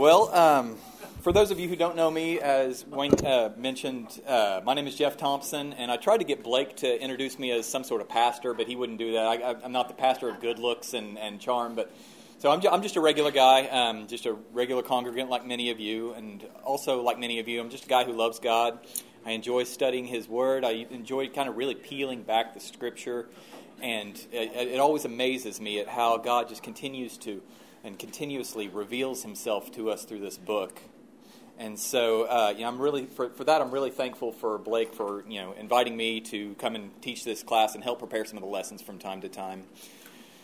Well, um, for those of you who don't know me, as Wayne uh, mentioned, uh, my name is Jeff Thompson, and I tried to get Blake to introduce me as some sort of pastor, but he wouldn't do that. I, am not the pastor of good looks and, and charm, but so I'm, I'm just a regular guy, um, just a regular congregant like many of you, and also like many of you, I'm just a guy who loves God. I enjoy studying His Word. I enjoy kind of really peeling back the Scripture, and it, it always amazes me at how God just continues to and continuously reveals himself to us through this book. And so, uh, you know, I'm really for, for that. I'm really thankful for Blake for you know inviting me to come and teach this class and help prepare some of the lessons from time to time.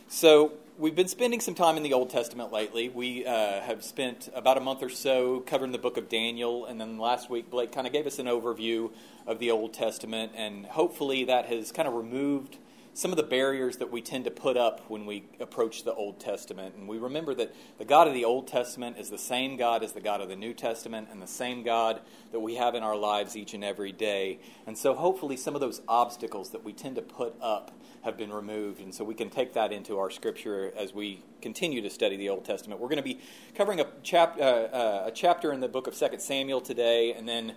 So we've been spending some time in the Old Testament lately. We uh, have spent about a month or so covering the book of Daniel, and then last week Blake kind of gave us an overview of the Old Testament, and hopefully that has kind of removed some of the barriers that we tend to put up when we approach the Old Testament. And we remember that the God of the Old Testament is the same God as the God of the New Testament and the same God that we have in our lives each and every day. And so hopefully some of those obstacles that we tend to put up have been removed. And so we can take that into our scripture as we continue to study the Old Testament. We're going to be covering a, chap- uh, uh, a chapter in the book of 2 Samuel today, and then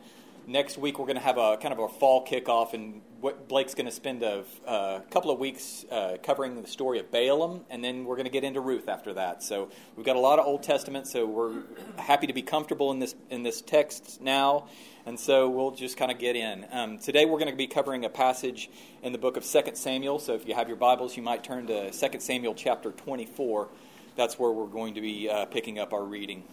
next week we're going to have a kind of a fall kickoff, and what Blake's going to spend a, a, couple of weeks uh, covering the story of Balaam, and then we're going to get into Ruth after that. So we've got a lot of Old Testament, so we're happy to be comfortable in this in this text now, and so we'll just kind of get in. Um, today we're going to be covering a passage in the book of 2 Samuel. So if you have your Bibles, you might turn to 2 Samuel chapter 24. That's where we're going to be uh, picking up our reading.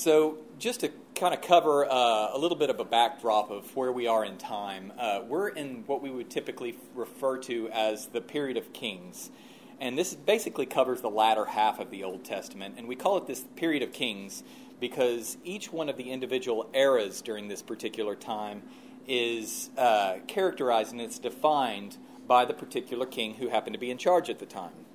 So, just to kind of cover uh, a little bit of a backdrop of where we are in time, uh, we're in what we would typically refer to as the period of kings. And this basically covers the latter half of the Old Testament. And we call it this period of kings because each one of the individual eras during this particular time is uh, characterized and it's defined by the particular king who happened to be in charge at the time.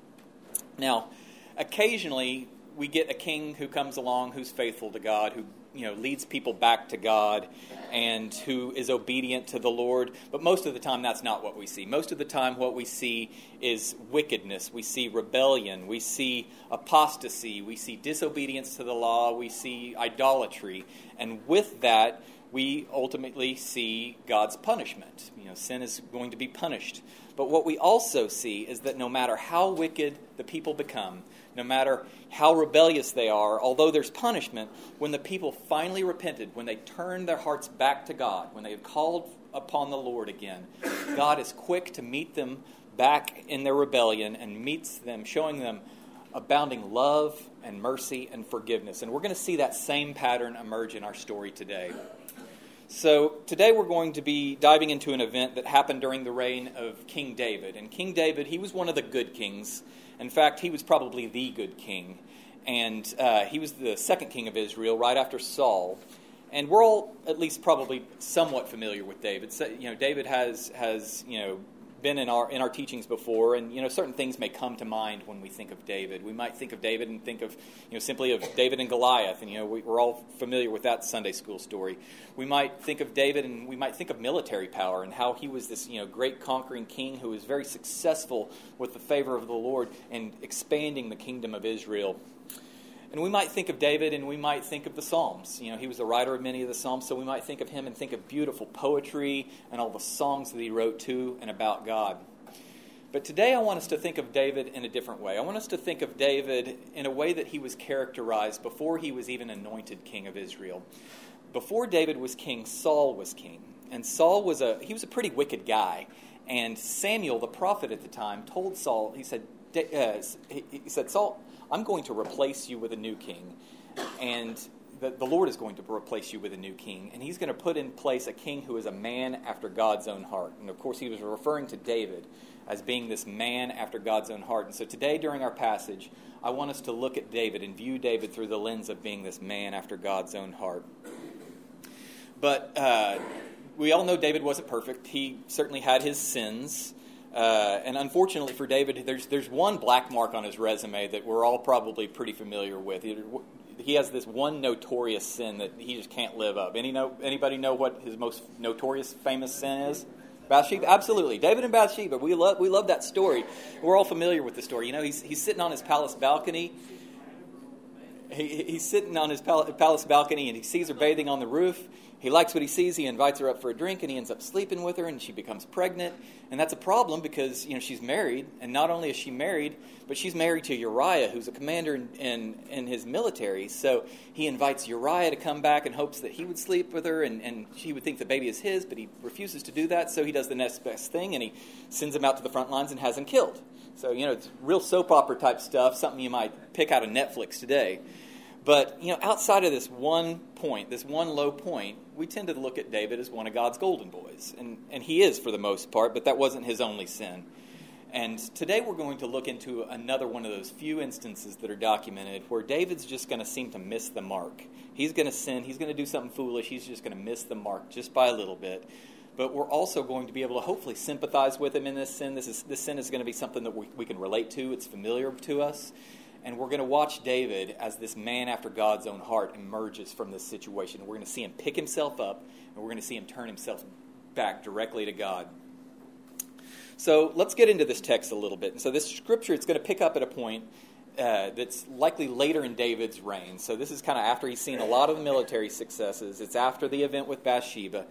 Now, occasionally we get a king who comes along who's faithful to God, who you know leads people back to God, and who is obedient to the Lord. But most of the time, that's not what we see. Most of the time, what we see is wickedness. We see rebellion. We see apostasy. We see disobedience to the law. We see idolatry, and with that. We ultimately see God's punishment. You know, sin is going to be punished. But what we also see is that no matter how wicked the people become, no matter how rebellious they are, although there's punishment, when the people finally repented, when they turned their hearts back to God, when they have called upon the Lord again, God is quick to meet them back in their rebellion and meets them, showing them abounding love and mercy and forgiveness. And we're going to see that same pattern emerge in our story today. So, today we're going to be diving into an event that happened during the reign of King David. And King David, he was one of the good kings. In fact, he was probably the good king. And uh, he was the second king of Israel right after Saul. And we're all at least probably somewhat familiar with David. So, you know, David has, has you know, been in our in our teachings before, and you know certain things may come to mind when we think of David. We might think of David and think of you know simply of David and Goliath, and you know we, are all familiar with that Sunday school story. We might think of David, and we might think of military power and how he was this you know great conquering king who was very successful with the favor of the Lord and expanding the kingdom of Israel. And we might think of David and we might think of the Psalms. You know, he was the writer of many of the Psalms, so we might think of him and think of beautiful poetry and all the songs that he wrote to and about God. But today I want us to think of David in a different way. I want us to think of David in a way that he was characterized before he was even anointed king of Israel. Before David was king, Saul was king. And Saul was a he was a pretty wicked guy. And Samuel, the prophet at the time, told Saul, he said, uh, he said, Saul, I'm going to replace you with a new king. And the, the Lord is going to replace you with a new king. And he's going to put in place a king who is a man after God's own heart. And of course, he was referring to David as being this man after God's own heart. And so today, during our passage, I want us to look at David and view David through the lens of being this man after God's own heart. But uh, we all know David wasn't perfect. He certainly had his sins. Uh, and unfortunately for David, there's, there's one black mark on his resume that we're all probably pretty familiar with. He, has this one notorious sin that he just can't live up. Any know, anybody know what his most notorious, famous sin is? Bathsheba, absolutely. David and Bathsheba, we love, we love that story. We're all familiar with the story. You know, he's, he's sitting on his palace balcony, he, he's sitting on his palace balcony and he sees her bathing on the roof. He likes what he sees. He invites her up for a drink and he ends up sleeping with her and she becomes pregnant. And that's a problem because, you know, she's married. And not only is she married, but she's married to Uriah, who's a commander in, in, in his military. So he invites Uriah to come back in hopes that he would sleep with her and, and she would think the baby is his, but he refuses to do that. So he does the next best thing and he sends him out to the front lines and has him killed. So, you know, it's real soap opera type stuff, something you might pick out of Netflix today. But, you know, outside of this one point, this one low point, we tend to look at David as one of God's golden boys. And, and he is for the most part, but that wasn't his only sin. And today we're going to look into another one of those few instances that are documented where David's just going to seem to miss the mark. He's going to sin, he's going to do something foolish, he's just going to miss the mark just by a little bit but we're also going to be able to hopefully sympathize with him in this sin. This, is, this sin is going to be something that we, we can relate to, it's familiar to us. And we're going to watch David as this man after God's own heart emerges from this situation. We're going to see him pick himself up, and we're going to see him turn himself back directly to God. So let's get into this text a little bit. And so this scripture, it's going to pick up at a point uh, that's likely later in David's reign. So this is kind of after he's seen a lot of the military successes. It's after the event with Bathsheba.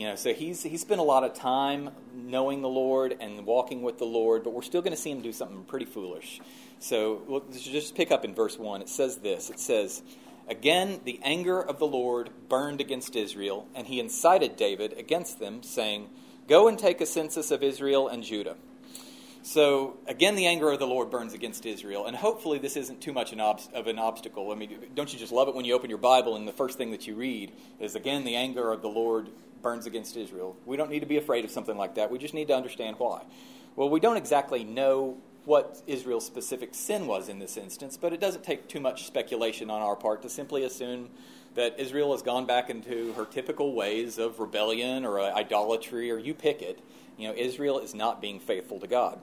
You know, so he's he spent a lot of time knowing the Lord and walking with the Lord, but we're still going to see him do something pretty foolish. So just pick up in verse one. It says this. It says, "Again, the anger of the Lord burned against Israel, and he incited David against them, saying, Go and take a census of Israel and Judah." So again, the anger of the Lord burns against Israel, and hopefully this isn't too much an ob- of an obstacle. I mean, don't you just love it when you open your Bible and the first thing that you read is again the anger of the Lord burns against Israel. We don't need to be afraid of something like that. We just need to understand why. Well, we don't exactly know what Israel's specific sin was in this instance, but it doesn't take too much speculation on our part to simply assume that Israel has gone back into her typical ways of rebellion or uh, idolatry, or you pick it. You know, Israel is not being faithful to God.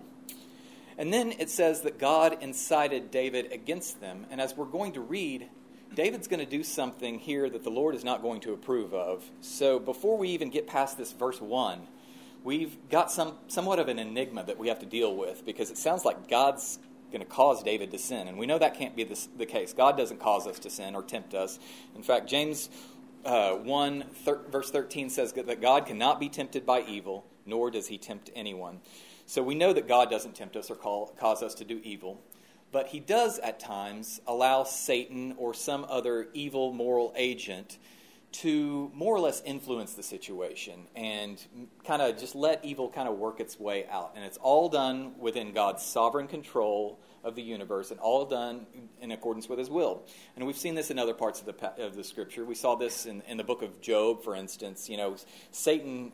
And then it says that God incited David against them. And as we're going to read, David's going to do something here that the Lord is not going to approve of. So before we even get past this verse 1, we've got some somewhat of an enigma that we have to deal with because it sounds like God's going to cause David to sin. And we know that can't be the, the case. God doesn't cause us to sin or tempt us. In fact, James uh, 1, thir- verse 13 says that God cannot be tempted by evil, nor does he tempt anyone. So we know that God doesn't tempt us or call, cause us to do evil but he does at times allow Satan or some other evil moral agent to more or less influence the situation and kind of just let evil kind of work its way out. And it's all done within God's sovereign control of the universe and all done in accordance with his will. And we've seen this in other parts of the, of the scripture. We saw this in, in the book of Job, for instance. You know, Satan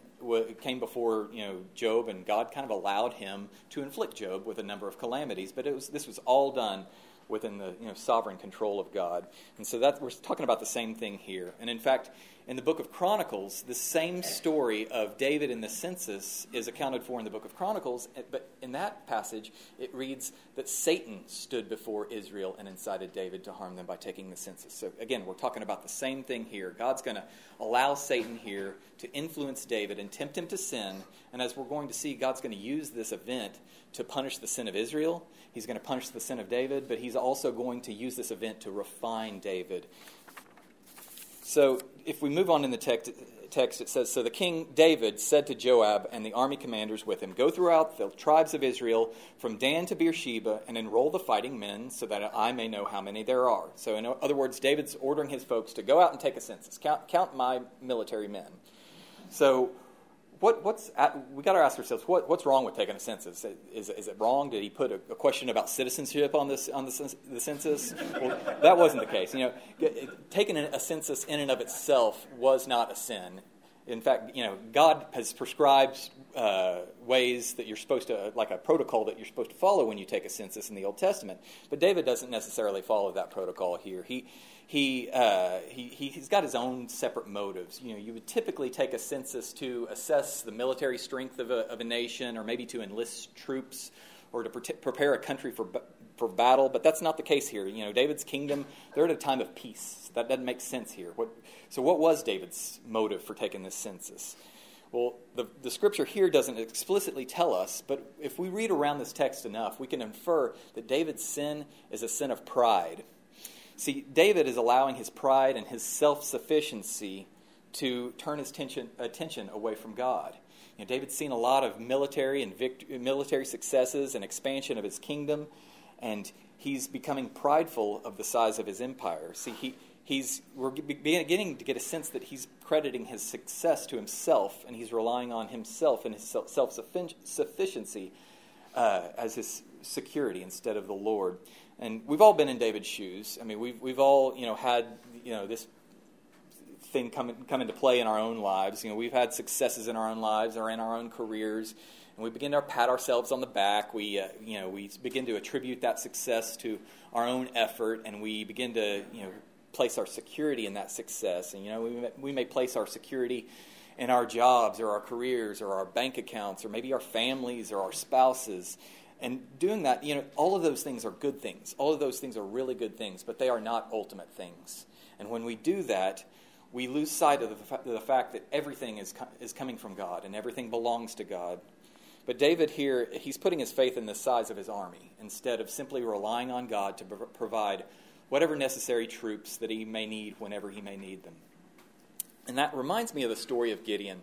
came before you know Job, and God kind of allowed him to inflict Job with a number of calamities. But it was, this was all done within the you know, sovereign control of God. And so that we're talking about the same thing here. And in fact, in the book of Chronicles, the same story of David and the census is accounted for in the book of Chronicles, but in that passage, it reads that Satan stood before Israel and incited David to harm them by taking the census. So again, we're talking about the same thing here. God's going to allow Satan here to influence David and tempt him to sin. And as we're going to see, God's going to use this event to punish the sin of Israel. He's going to punish the sin of David, but he's also going to use this event to refine David so if we move on in the text, text, it says So the king David said to Joab and the army commanders with him, Go throughout the tribes of Israel from Dan to Beersheba and enroll the fighting men so that I may know how many there are. So, in other words, David's ordering his folks to go out and take a census, count, count my military men. So, what, what's at, we got to ask ourselves what, what's wrong with taking a census? Is, is it wrong? Did he put a, a question about citizenship on this on the, the census? Well, that wasn't the case. You know, taking a census in and of itself was not a sin. In fact, you know, God has prescribed uh, ways that you're supposed to, like a protocol that you're supposed to follow when you take a census in the Old Testament. But David doesn't necessarily follow that protocol here. He he, uh, he, he's got his own separate motives. You know, you would typically take a census to assess the military strength of a, of a nation, or maybe to enlist troops, or to pre- prepare a country for for battle. But that's not the case here. You know, David's kingdom they're at a time of peace. That doesn't make sense here. What, so, what was David's motive for taking this census? Well, the, the scripture here doesn't explicitly tell us, but if we read around this text enough, we can infer that David's sin is a sin of pride. See, David is allowing his pride and his self sufficiency to turn his tension, attention away from God. You know, David's seen a lot of military and vict- military successes and expansion of his kingdom, and he's becoming prideful of the size of his empire. See, he, he's we're beginning to get a sense that he's crediting his success to himself, and he's relying on himself and his self sufficiency uh, as his security instead of the Lord. And we've all been in David's shoes. I mean, we've we've all you know had you know this thing come come into play in our own lives. You know, we've had successes in our own lives or in our own careers and we begin to pat ourselves on the back. We, uh, you know, we begin to attribute that success to our own effort, and we begin to, you know, place our security in that success. And, you know, we may, we may place our security in our jobs or our careers or our bank accounts or maybe our families or our spouses. And doing that, you know, all of those things are good things. All of those things are really good things, but they are not ultimate things. And when we do that, we lose sight of the, fa- the fact that everything is, co- is coming from God and everything belongs to God. But David here, he's putting his faith in the size of his army instead of simply relying on God to provide whatever necessary troops that he may need whenever he may need them. And that reminds me of the story of Gideon.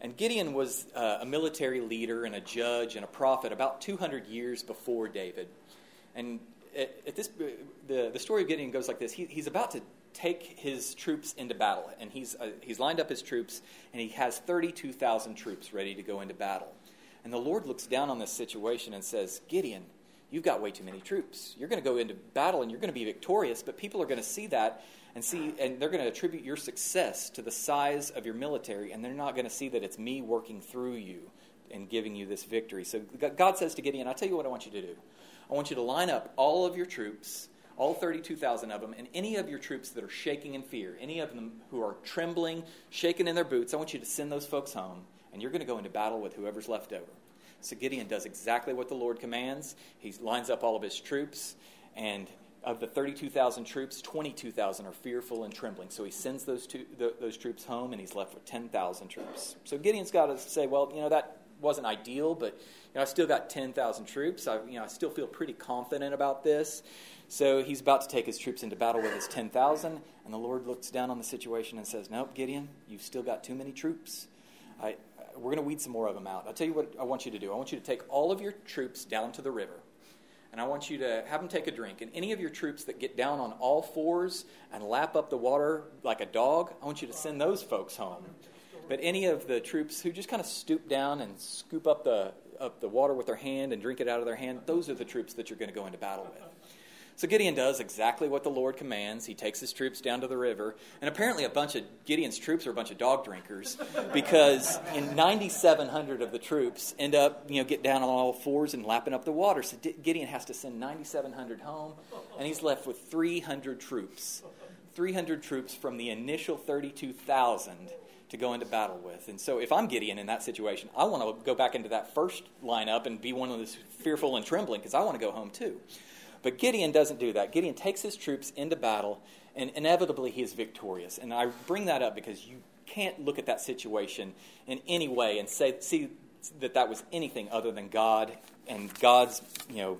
And Gideon was uh, a military leader and a judge and a prophet about 200 years before David. And at, at this, the, the story of Gideon goes like this he, he's about to take his troops into battle. And he's, uh, he's lined up his troops, and he has 32,000 troops ready to go into battle. And the Lord looks down on this situation and says, Gideon, you've got way too many troops. You're going to go into battle and you're going to be victorious, but people are going to see that and see and they're going to attribute your success to the size of your military and they're not going to see that it's me working through you and giving you this victory. So God says to Gideon, I'll tell you what I want you to do. I want you to line up all of your troops, all 32,000 of them, and any of your troops that are shaking in fear, any of them who are trembling, shaking in their boots, I want you to send those folks home and you're going to go into battle with whoever's left over. So Gideon does exactly what the Lord commands. He lines up all of his troops, and of the 32,000 troops, 22,000 are fearful and trembling. So he sends those, two, the, those troops home, and he's left with 10,000 troops. So Gideon's got to say, well, you know, that wasn't ideal, but you know, I still got 10,000 troops. I, you know, I still feel pretty confident about this. So he's about to take his troops into battle with his 10,000, and the Lord looks down on the situation and says, Nope, Gideon, you've still got too many troops. I, we're going to weed some more of them out. I'll tell you what I want you to do. I want you to take all of your troops down to the river. And I want you to have them take a drink. And any of your troops that get down on all fours and lap up the water like a dog, I want you to send those folks home. But any of the troops who just kind of stoop down and scoop up the, up the water with their hand and drink it out of their hand, those are the troops that you're going to go into battle with. So Gideon does exactly what the Lord commands. He takes his troops down to the river. And apparently, a bunch of Gideon's troops are a bunch of dog drinkers because in 9,700 of the troops end up, you know, get down on all fours and lapping up the water. So Gideon has to send 9,700 home, and he's left with 300 troops. 300 troops from the initial 32,000 to go into battle with. And so, if I'm Gideon in that situation, I want to go back into that first lineup and be one of those fearful and trembling because I want to go home too. But Gideon doesn't do that. Gideon takes his troops into battle, and inevitably he is victorious. And I bring that up because you can't look at that situation in any way and say, see that that was anything other than God and God's, you know,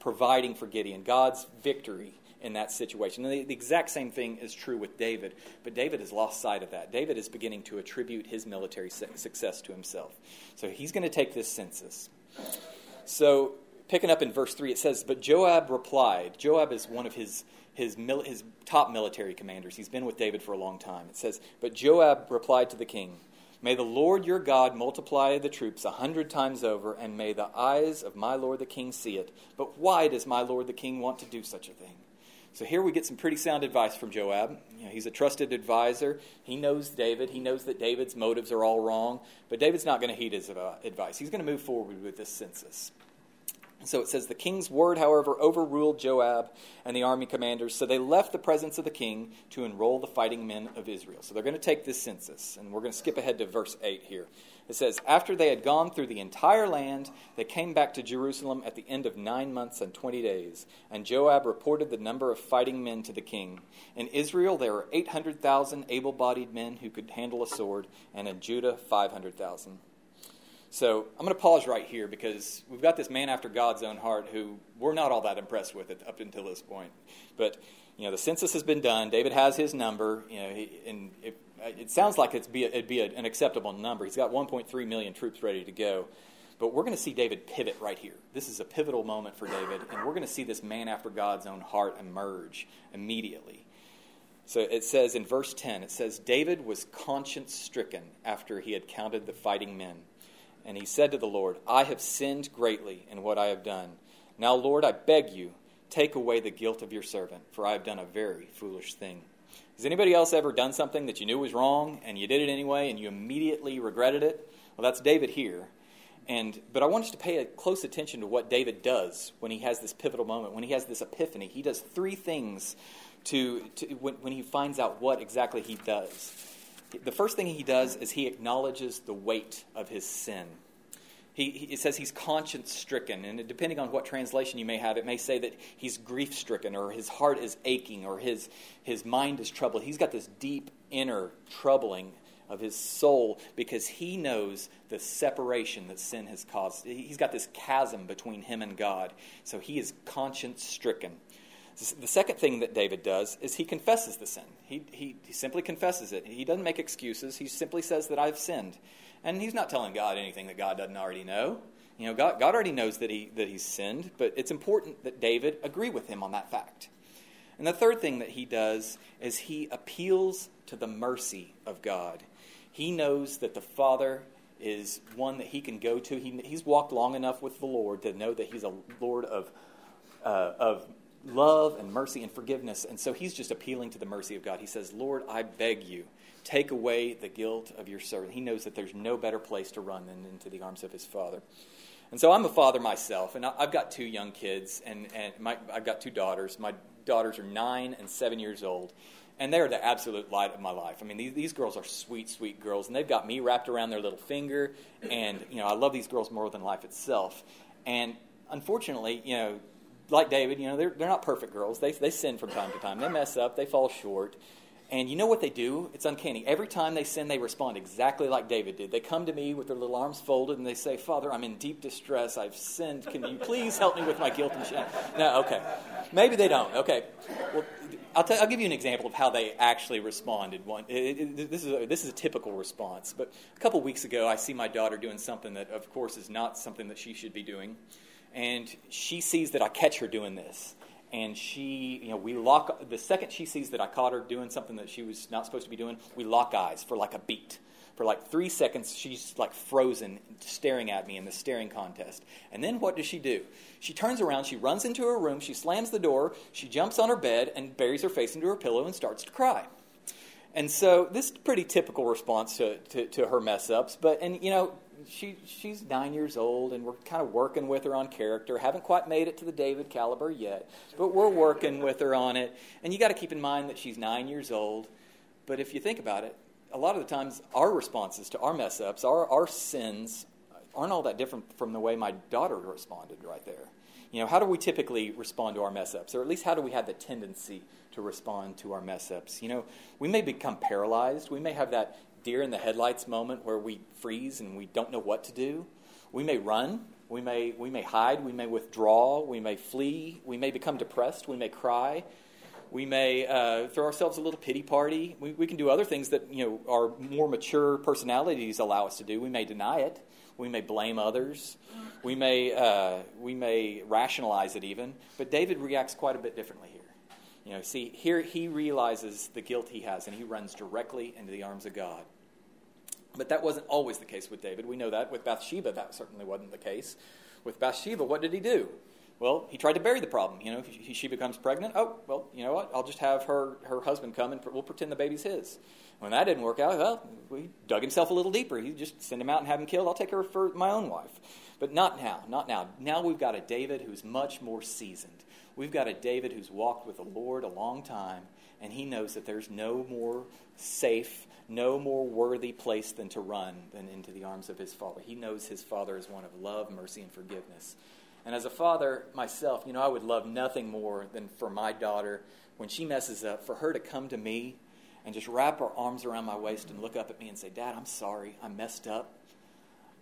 providing for Gideon, God's victory in that situation. And the, the, exact same thing is true with David, but David has lost sight of that. David is beginning to attribute his military success to himself. So he's going to take this census. So picking up in verse 3, it says, But Joab replied. Joab is one of his, his, his top military commanders. He's been with David for a long time. It says, But Joab replied to the king, May the Lord your God multiply the troops a hundred times over, and may the eyes of my lord the king see it. But why does my lord the king want to do such a thing? So here we get some pretty sound advice from Joab. You know, he's a trusted advisor. He knows David. He knows that David's motives are all wrong, but David's not going to heed his advice. He's going to move forward with this census. So it says, The king's word, however, overruled Joab and the army commanders, so they left the presence of the king to enroll the fighting men of Israel. So they're going to take this census, and we're going to skip ahead to verse 8 here. It says, After they had gone through the entire land, they came back to Jerusalem at the end of nine months and twenty days. And Joab reported the number of fighting men to the king. In Israel, there were 800,000 able bodied men who could handle a sword, and in Judah, 500,000. So I'm going to pause right here because we've got this man after God's own heart who we're not all that impressed with it up until this point. But you know, the census has been done. David has his number. You know, he, and it, it, sounds like it's be it'd be an acceptable number. He's got 1.3 million troops ready to go. But we're going to see David pivot right here. This is a pivotal moment for David, and we're going to see this man after God's own heart emerge immediately. So it says in verse 10, it says, David was conscience stricken after he had counted the fighting men. And he said to the Lord, I have sinned greatly in what I have done. Now, Lord, I beg you, take away the guilt of your servant, for I have done a very foolish thing. Has anybody else ever done something that you knew was wrong and you did it anyway and you immediately regretted it? Well, that's David here. And, but I want us to pay close attention to what David does when he has this pivotal moment, when he has this epiphany. He does three things to, to when, when he finds out what exactly he does. The first thing he does is he acknowledges the weight of his sin. He, he, it says he's conscience stricken, and depending on what translation you may have, it may say that he's grief stricken, or his heart is aching, or his, his mind is troubled. He's got this deep inner troubling of his soul because he knows the separation that sin has caused. He's got this chasm between him and God, so he is conscience stricken. The second thing that David does is he confesses the sin. He, he, he simply confesses it. He doesn't make excuses. He simply says that I've sinned. And he's not telling God anything that God doesn't already know. You know, God, God already knows that, he, that he's sinned, but it's important that David agree with him on that fact. And the third thing that he does is he appeals to the mercy of God. He knows that the Father is one that he can go to. He, he's walked long enough with the Lord to know that he's a Lord of, uh, of love and mercy and forgiveness. And so he's just appealing to the mercy of God. He says, Lord, I beg you Take away the guilt of your servant. He knows that there's no better place to run than into the arms of his father. And so I'm a father myself, and I've got two young kids, and, and my, I've got two daughters. My daughters are nine and seven years old, and they're the absolute light of my life. I mean, these, these girls are sweet, sweet girls, and they've got me wrapped around their little finger, and, you know, I love these girls more than life itself. And unfortunately, you know, like David, you know, they're, they're not perfect girls. They, they sin from time to time. They mess up, they fall short. And you know what they do? It's uncanny. Every time they sin, they respond exactly like David did. They come to me with their little arms folded and they say, Father, I'm in deep distress. I've sinned. Can you please help me with my guilt and shame? No, okay. Maybe they don't. Okay. Well, I'll, tell, I'll give you an example of how they actually responded. One, it, it, this, is a, this is a typical response. But a couple weeks ago, I see my daughter doing something that, of course, is not something that she should be doing. And she sees that I catch her doing this and she, you know, we lock, the second she sees that I caught her doing something that she was not supposed to be doing, we lock eyes for like a beat. For like three seconds, she's like frozen, staring at me in the staring contest. And then what does she do? She turns around, she runs into her room, she slams the door, she jumps on her bed and buries her face into her pillow and starts to cry. And so this is pretty typical response to, to, to her mess ups. But, and you know, she, she's nine years old, and we're kind of working with her on character. Haven't quite made it to the David caliber yet, but we're working with her on it. And you got to keep in mind that she's nine years old. But if you think about it, a lot of the times our responses to our mess ups, our, our sins, aren't all that different from the way my daughter responded right there. You know, how do we typically respond to our mess ups? Or at least how do we have the tendency to respond to our mess ups? You know, we may become paralyzed. We may have that deer in the headlights moment where we freeze and we don't know what to do. We may run, we may, we may hide, we may withdraw, we may flee, we may become depressed, we may cry, we may uh, throw ourselves a little pity party. We, we can do other things that you know our more mature personalities allow us to do. We may deny it. We may blame others. We may, uh, we may rationalize it even. But David reacts quite a bit differently here. You know, see, here he realizes the guilt he has, and he runs directly into the arms of God. But that wasn't always the case with David. We know that. With Bathsheba, that certainly wasn't the case. With Bathsheba, what did he do? Well, he tried to bury the problem. You know, she, becomes pregnant. Oh, well, you know what? I'll just have her, her husband come and we'll pretend the baby's his. When that didn't work out, well, he dug himself a little deeper. He just send him out and have him killed. I'll take her for my own wife. But not now, not now. Now we've got a David who's much more seasoned. We've got a David who's walked with the Lord a long time, and he knows that there's no more safe, no more worthy place than to run than into the arms of his Father. He knows his Father is one of love, mercy, and forgiveness. And as a father myself, you know, I would love nothing more than for my daughter, when she messes up, for her to come to me and just wrap her arms around my waist and look up at me and say, Dad, I'm sorry. I messed up.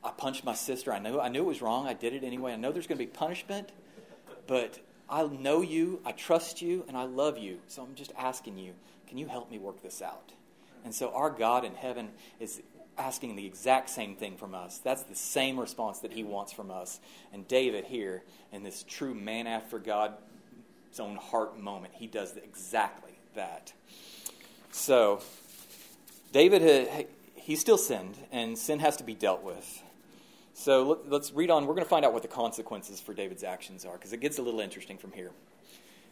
I punched my sister. I know I knew it was wrong. I did it anyway. I know there's going to be punishment, but I know you, I trust you, and I love you. So I'm just asking you, can you help me work this out? And so our God in heaven is asking the exact same thing from us. That's the same response that he wants from us. And David here, in this true man after God's own heart moment, he does exactly that. So, David, he still sinned, and sin has to be dealt with. So let's read on. We're going to find out what the consequences for David's actions are, because it gets a little interesting from here.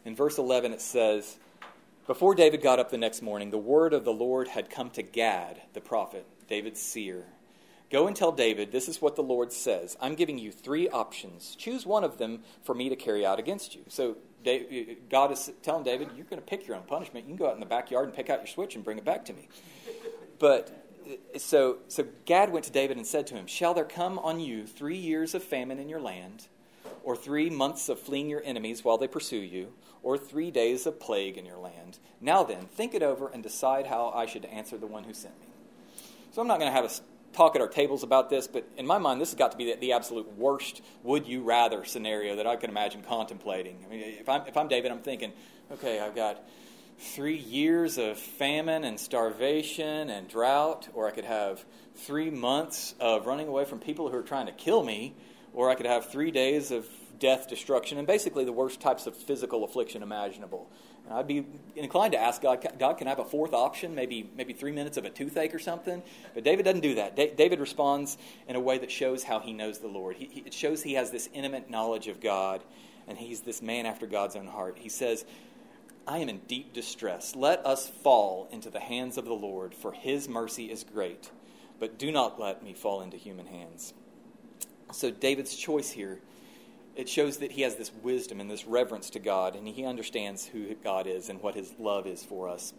In verse 11, it says, Before David got up the next morning, the word of the Lord had come to Gad, the prophet, David's seer. Go and tell David, this is what the Lord says. I'm giving you three options. Choose one of them for me to carry out against you. So God is telling David, you're going to pick your own punishment. You can go out in the backyard and pick out your switch and bring it back to me. But so, so Gad went to David and said to him, Shall there come on you three years of famine in your land, or three months of fleeing your enemies while they pursue you, or three days of plague in your land? Now then, think it over and decide how I should answer the one who sent me. So I'm not going to have a talk at our tables about this, but in my mind, this has got to be the, the, absolute worst would you rather scenario that I can imagine contemplating. I mean, if I'm, if I'm David, I'm thinking, okay, I've got three years of famine and starvation and drought, or I could have three months of running away from people who are trying to kill me, or I could have three days of death, destruction, and basically the worst types of physical affliction imaginable. And I'd be inclined to ask God, God, can I have a fourth option? Maybe, maybe three minutes of a toothache or something? But David doesn't do that. Da- David responds in a way that shows how he knows the Lord. He, he, it shows he has this intimate knowledge of God, and he's this man after God's own heart. He says, I am in deep distress. Let us fall into the hands of the Lord, for his mercy is great. But do not let me fall into human hands. So, David's choice here, it shows that he has this wisdom and this reverence to God, and he understands who God is and what his love is for us.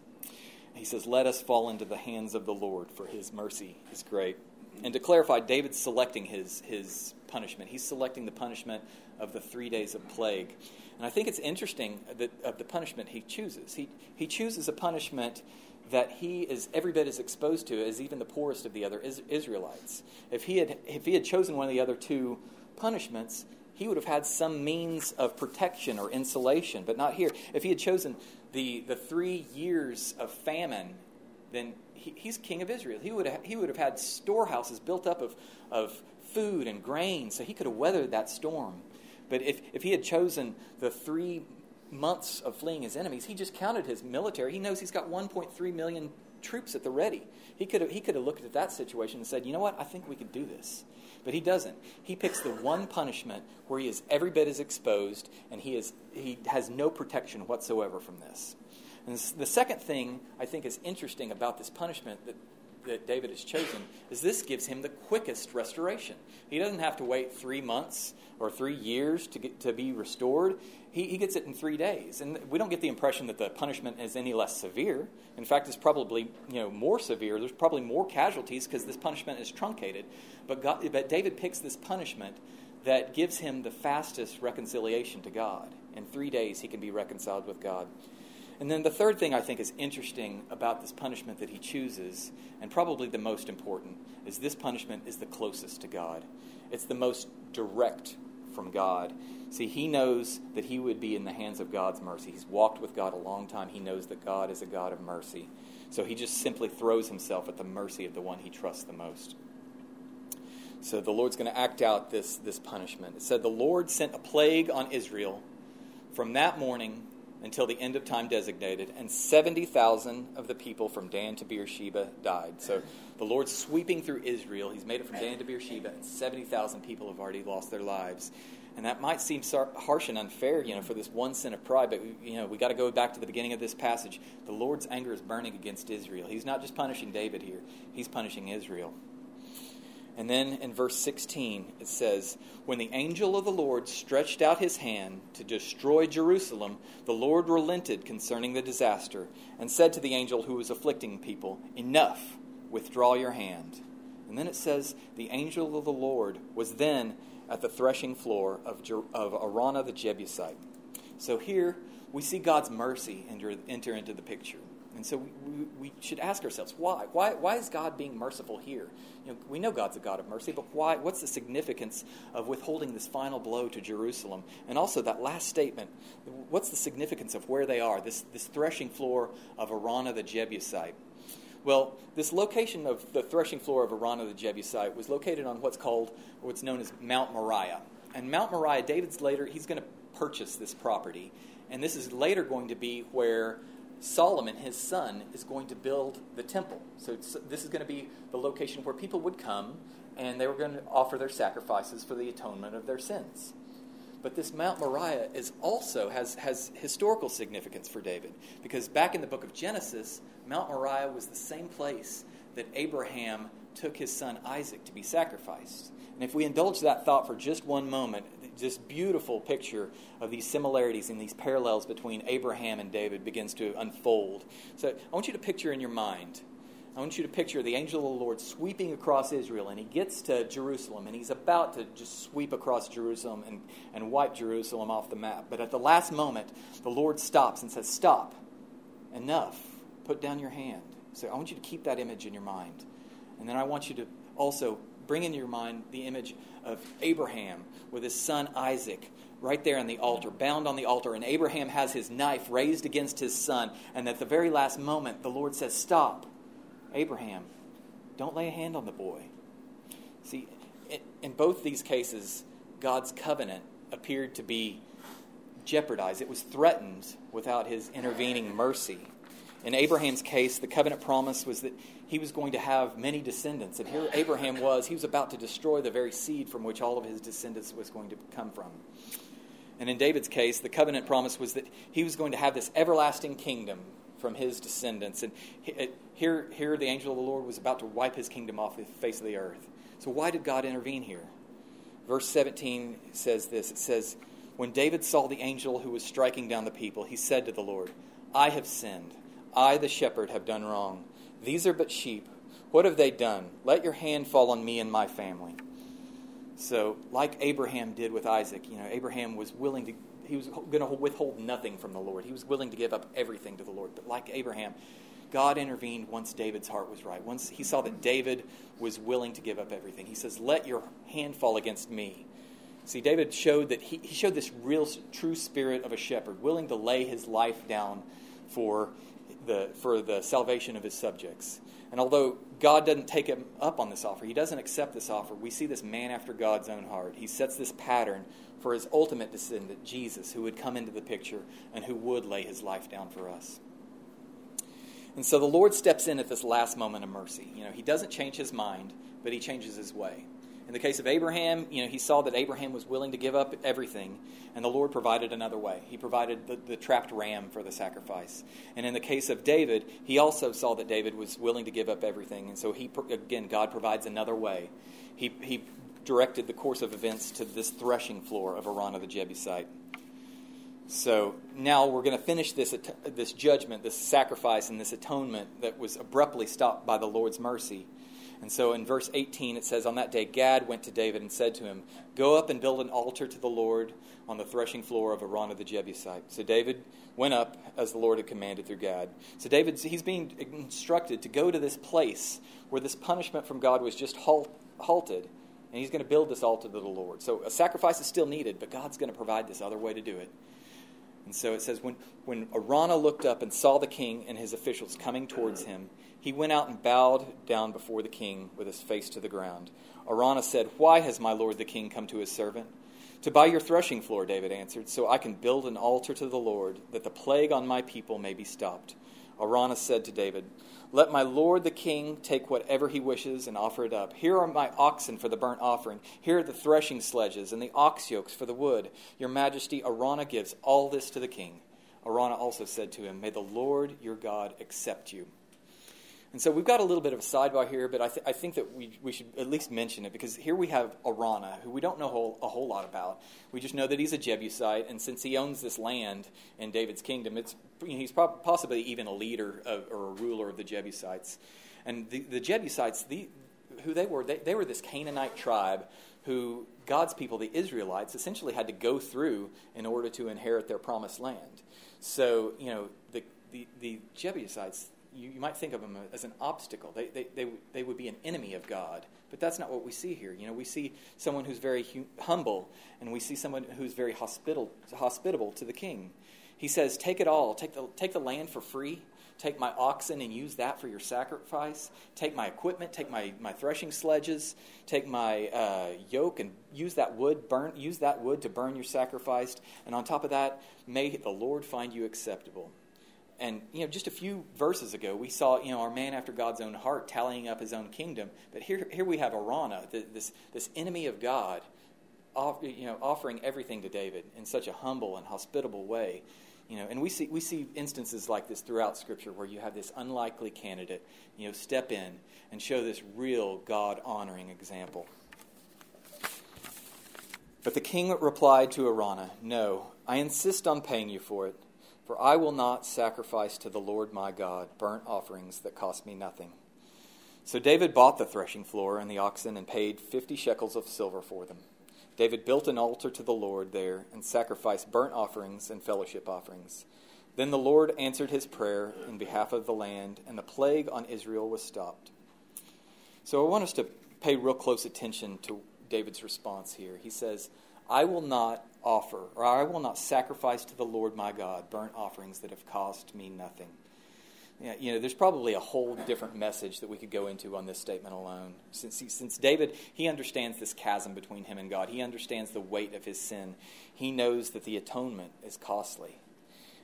He says, Let us fall into the hands of the Lord, for his mercy is great. And to clarify, David's selecting his, his punishment. He's selecting the punishment of the three days of plague. And I think it's interesting that of the punishment he chooses. He, he chooses a punishment that he is every bit as exposed to as even the poorest of the other Israelites. If he had, if he had chosen one of the other two punishments, he would have had some means of protection or insulation, but not here. If he had chosen the, the three years of famine, then he, he's king of Israel. He would, have, he would have had storehouses built up of, of food and grain, so he could have weathered that storm. But if, if he had chosen the three months of fleeing his enemies, he just counted his military. He knows he's got 1.3 million troops at the ready. He could have, he could have looked at that situation and said, you know what, I think we could do this. But he doesn't. He picks the one punishment where he is every bit as exposed and he, is, he has no protection whatsoever from this. And the second thing I think is interesting about this punishment that that David has chosen is this gives him the quickest restoration. He doesn't have to wait three months or three years to, get, to be restored. He, he gets it in three days. And we don't get the impression that the punishment is any less severe. In fact, it's probably you know, more severe. There's probably more casualties because this punishment is truncated. But, God, but David picks this punishment that gives him the fastest reconciliation to God. In three days, he can be reconciled with God. And then the third thing I think is interesting about this punishment that he chooses, and probably the most important, is this punishment is the closest to God. It's the most direct from God. See, he knows that he would be in the hands of God's mercy. He's walked with God a long time. He knows that God is a God of mercy. So he just simply throws himself at the mercy of the one he trusts the most. So the Lord's going to act out this, this punishment. It said, The Lord sent a plague on Israel from that morning until the end of time designated, and 70,000 of the people from Dan to Beersheba died. So the Lord's sweeping through Israel. He's made it from Dan to Beersheba, and 70,000 people have already lost their lives. And that might seem harsh and unfair, you know, for this one sin of pride, but, you know, we got to go back to the beginning of this passage. The Lord's anger is burning against Israel. He's not just punishing David here, he's punishing Israel. And then in verse 16, it says, When the angel of the Lord stretched out his hand to destroy Jerusalem, the Lord relented concerning the disaster and said to the angel who was afflicting people, Enough, withdraw your hand. And then it says, The angel of the Lord was then at the threshing floor of, Jer- of Araunah the Jebusite. So here we see God's mercy enter, enter into the picture. And so we, we, should ask ourselves, why? why? Why is God being merciful here? You know, we know God's a God of mercy, but why? What's the significance of withholding this final blow to Jerusalem? And also that last statement, what's the significance of where they are, this, this threshing floor of Araunah the Jebusite? Well, this location of the threshing floor of Araunah the Jebusite was located on what's called, what's known as Mount Moriah. And Mount Moriah, David's later, he's going to purchase this property. And this is later going to be where Solomon, his son, is going to build the temple. So this is going to be the location where people would come and they were going to offer their sacrifices for the atonement of their sins. But this Mount Moriah is also has, has historical significance for David because back in the book of Genesis, Mount Moriah was the same place that Abraham took his son Isaac to be sacrificed. And if we indulge that thought for just one moment, this beautiful picture of these similarities and these parallels between Abraham and David begins to unfold. So I want you to picture in your mind. I want you to picture the angel of the Lord sweeping across Israel, and he gets to Jerusalem, and he's about to just sweep across Jerusalem and, and wipe Jerusalem off the map. But at the last moment, the Lord stops and says, Stop. Enough. Put down your hand. So I want you to keep that image in your mind. And then I want you to also bring into your mind the image of Abraham with his son Isaac right there on the altar, bound on the altar. And Abraham has his knife raised against his son. And at the very last moment, the Lord says, Stop. Abraham, don't lay a hand on the boy. See, in both these cases, God's covenant appeared to be jeopardized. It was threatened without his intervening mercy. In Abraham's case, the covenant promise was that he was going to have many descendants. And here Abraham was, he was about to destroy the very seed from which all of his descendants was going to come from. And in David's case, the covenant promise was that he was going to have this everlasting kingdom from his descendants. And here, here the angel of the Lord was about to wipe his kingdom off the face of the earth. So why did God intervene here? Verse 17 says this it says, When David saw the angel who was striking down the people, he said to the Lord, I have sinned. I, the shepherd, have done wrong. These are but sheep. What have they done? Let your hand fall on me and my family. So, like Abraham did with Isaac, you know, Abraham was willing to, he was going to withhold nothing from the Lord. He was willing to give up everything to the Lord. But like Abraham, God intervened once David's heart was right. Once he saw that David was willing to give up everything, he says, Let your hand fall against me. See, David showed that he, he showed this real, true spirit of a shepherd, willing to lay his life down for the, for the salvation of his subjects. And although God doesn't take him up on this offer, he doesn't accept this offer, we see this man after God's own heart. He sets this pattern for his ultimate descendant, Jesus, who would come into the picture and who would lay his life down for us. And so the Lord steps in at this last moment of mercy. You know, he doesn't change his mind, but he changes his way. In the case of Abraham, you know, he saw that Abraham was willing to give up everything, and the Lord provided another way. He provided the, the trapped ram for the sacrifice. And in the case of David, he also saw that David was willing to give up everything, and so he again God provides another way. He he directed the course of events to this threshing floor of Araunah the Jebusite. So now we're going to finish this, this judgment, this sacrifice, and this atonement that was abruptly stopped by the Lord's mercy and so in verse 18 it says, On that day Gad went to David and said to him, Go up and build an altar to the Lord on the threshing floor of Araunah the Jebusite. So David went up as the Lord had commanded through Gad. So David, he's being instructed to go to this place where this punishment from God was just halt, halted, and he's going to build this altar to the Lord. So a sacrifice is still needed, but God's going to provide this other way to do it. And so it says, when, when Araunah looked up and saw the king and his officials coming towards him, he went out and bowed down before the king with his face to the ground. Araunah said, Why has my lord the king come to his servant? To buy your threshing floor, David answered, so I can build an altar to the Lord, that the plague on my people may be stopped. Araunah said to David, Let my lord the king take whatever he wishes and offer it up. Here are my oxen for the burnt offering. Here are the threshing sledges and the ox yokes for the wood. Your majesty, Araunah gives all this to the king. Araunah also said to him, May the Lord your God accept you. And so we've got a little bit of a sidebar here, but I, th- I think that we, we should at least mention it because here we have Araunah, who we don't know a whole, a whole lot about. We just know that he's a Jebusite, and since he owns this land in David's kingdom, it's, he's possibly even a leader of, or a ruler of the Jebusites. And the, the Jebusites, the, who they were, they, they were this Canaanite tribe who God's people, the Israelites, essentially had to go through in order to inherit their promised land. So, you know, the, the, the Jebusites, you, you might think of them as an obstacle. They, they, they, they would be an enemy of God. But that's not what we see here. You know, we see someone who's very humble, and we see someone who's very hospitable, hospitable to the king. He says, Take it all. Take the, take the land for free. Take my oxen and use that for your sacrifice. Take my equipment. Take my, my threshing sledges. Take my uh, yoke and use that wood. Burn, use that wood to burn your sacrifice. And on top of that, may the Lord find you acceptable. And you know, just a few verses ago, we saw you know our man after God's own heart tallying up his own kingdom. But here, here we have Araunah, this this enemy of God, off, you know, offering everything to David in such a humble and hospitable way. You know, and we see, we see instances like this throughout Scripture where you have this unlikely candidate, you know, step in and show this real God honoring example. But the king replied to Araunah, No, I insist on paying you for it, for I will not sacrifice to the Lord my God burnt offerings that cost me nothing. So David bought the threshing floor and the oxen and paid fifty shekels of silver for them. David built an altar to the Lord there and sacrificed burnt offerings and fellowship offerings. Then the Lord answered his prayer in behalf of the land, and the plague on Israel was stopped. So I want us to pay real close attention to David's response here. He says, I will not offer, or I will not sacrifice to the Lord my God burnt offerings that have cost me nothing you know, there's probably a whole different message that we could go into on this statement alone. Since, since David, he understands this chasm between him and God, he understands the weight of his sin. He knows that the atonement is costly.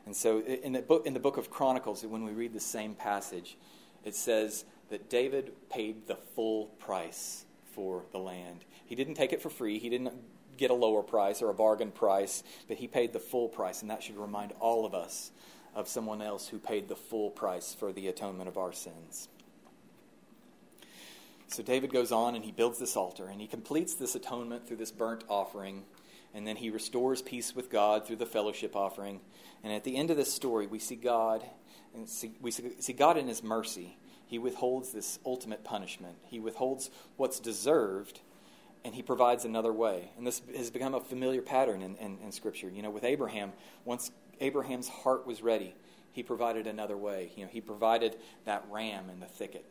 And so, in the book, in the book of Chronicles, when we read the same passage, it says that David paid the full price for the land. He didn't take it for free, he didn't get a lower price or a bargain price, but he paid the full price. And that should remind all of us of someone else who paid the full price for the atonement of our sins. So David goes on and he builds this altar and he completes this atonement through this burnt offering. And then he restores peace with God through the fellowship offering. And at the end of this story, we see God, and see, we see God in his mercy. He withholds this ultimate punishment. He withholds what's deserved, and he provides another way. And this has become a familiar pattern in, in, in Scripture. You know, with Abraham, once Abraham's heart was ready, he provided another way. You know, he provided that ram in the thicket.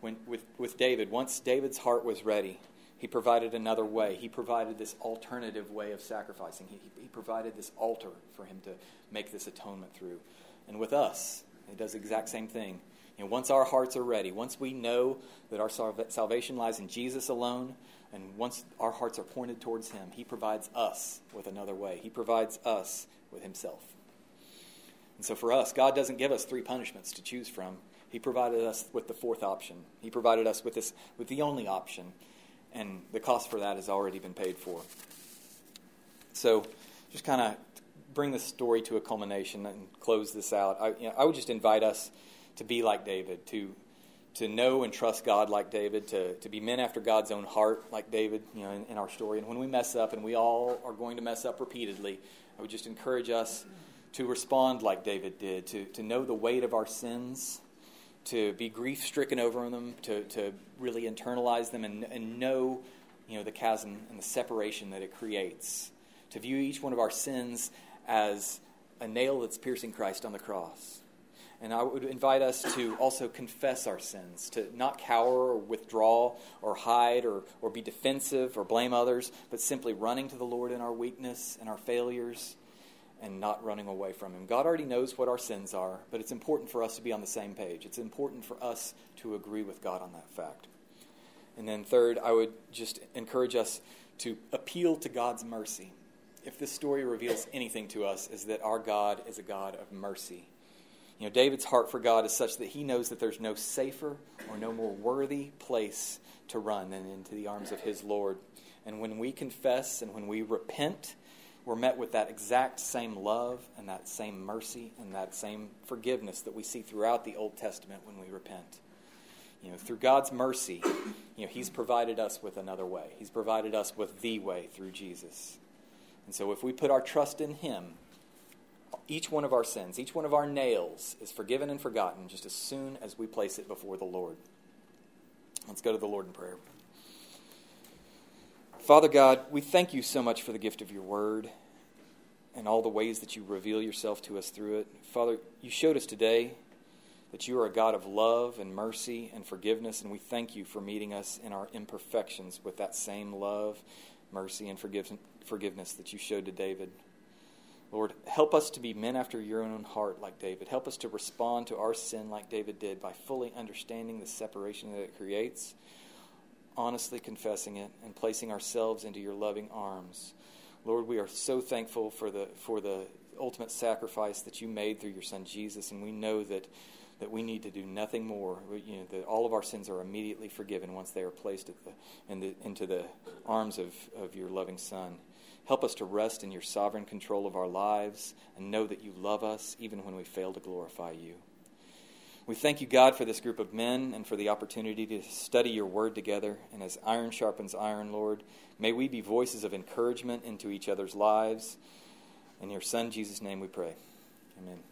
When, with, with David, once David's heart was ready, he provided another way. He provided this alternative way of sacrificing. He, he provided this altar for him to make this atonement through. And with us, he does the exact same thing. You know, once our hearts are ready, once we know that our salvation lies in Jesus alone, and once our hearts are pointed towards Him, He provides us with another way. He provides us with Himself. And so for us, God doesn't give us three punishments to choose from. He provided us with the fourth option. He provided us with this with the only option, and the cost for that has already been paid for. So, just kind of bring this story to a culmination and close this out. I, you know, I would just invite us to be like David, to to know and trust God like David, to, to be men after God's own heart like David, you know, in, in our story. And when we mess up, and we all are going to mess up repeatedly, I would just encourage us to respond like David did, to, to know the weight of our sins, to be grief stricken over them, to, to really internalize them and, and know you know, the chasm and the separation that it creates, to view each one of our sins as a nail that's piercing Christ on the cross. And I would invite us to also confess our sins, to not cower or withdraw or hide or, or be defensive or blame others, but simply running to the Lord in our weakness and our failures and not running away from Him. God already knows what our sins are, but it's important for us to be on the same page. It's important for us to agree with God on that fact. And then, third, I would just encourage us to appeal to God's mercy. If this story reveals anything to us, is that our God is a God of mercy. You know, David's heart for God is such that he knows that there's no safer or no more worthy place to run than into the arms of his Lord. And when we confess and when we repent, we're met with that exact same love and that same mercy and that same forgiveness that we see throughout the Old Testament when we repent. You know, through God's mercy, you know, He's provided us with another way. He's provided us with the way through Jesus. And so if we put our trust in Him, each one of our sins, each one of our nails is forgiven and forgotten just as soon as we place it before the Lord. Let's go to the Lord in prayer. Father God, we thank you so much for the gift of your word. and all the ways that you reveal yourself to us through it. Father, you showed us today that you are a God of love and mercy and forgiveness, and we thank you for meeting us in our imperfections with that same love, mercy, and forgiveness that you showed to David. Lord, help us to be men after your own heart like David. Help us to respond to our sin like David did by fully understanding the separation that it creates, honestly confessing it, and placing ourselves into your loving arms. Lord, we are so thankful for the, for the ultimate sacrifice that you made through your son Jesus, and we know that, that we need to do nothing more. You know, that all of our sins are immediately forgiven once they are placed the, in the, into the arms of, of your loving son. Help us to rest in your sovereign control of our lives and know that you love us even when we fail to glorify you. We thank you, God, for this group of men and for the opportunity to study your word together. And as iron sharpens iron, Lord, may we be voices of encouragement into each other's lives. In your Son, Jesus' name, we pray. Amen.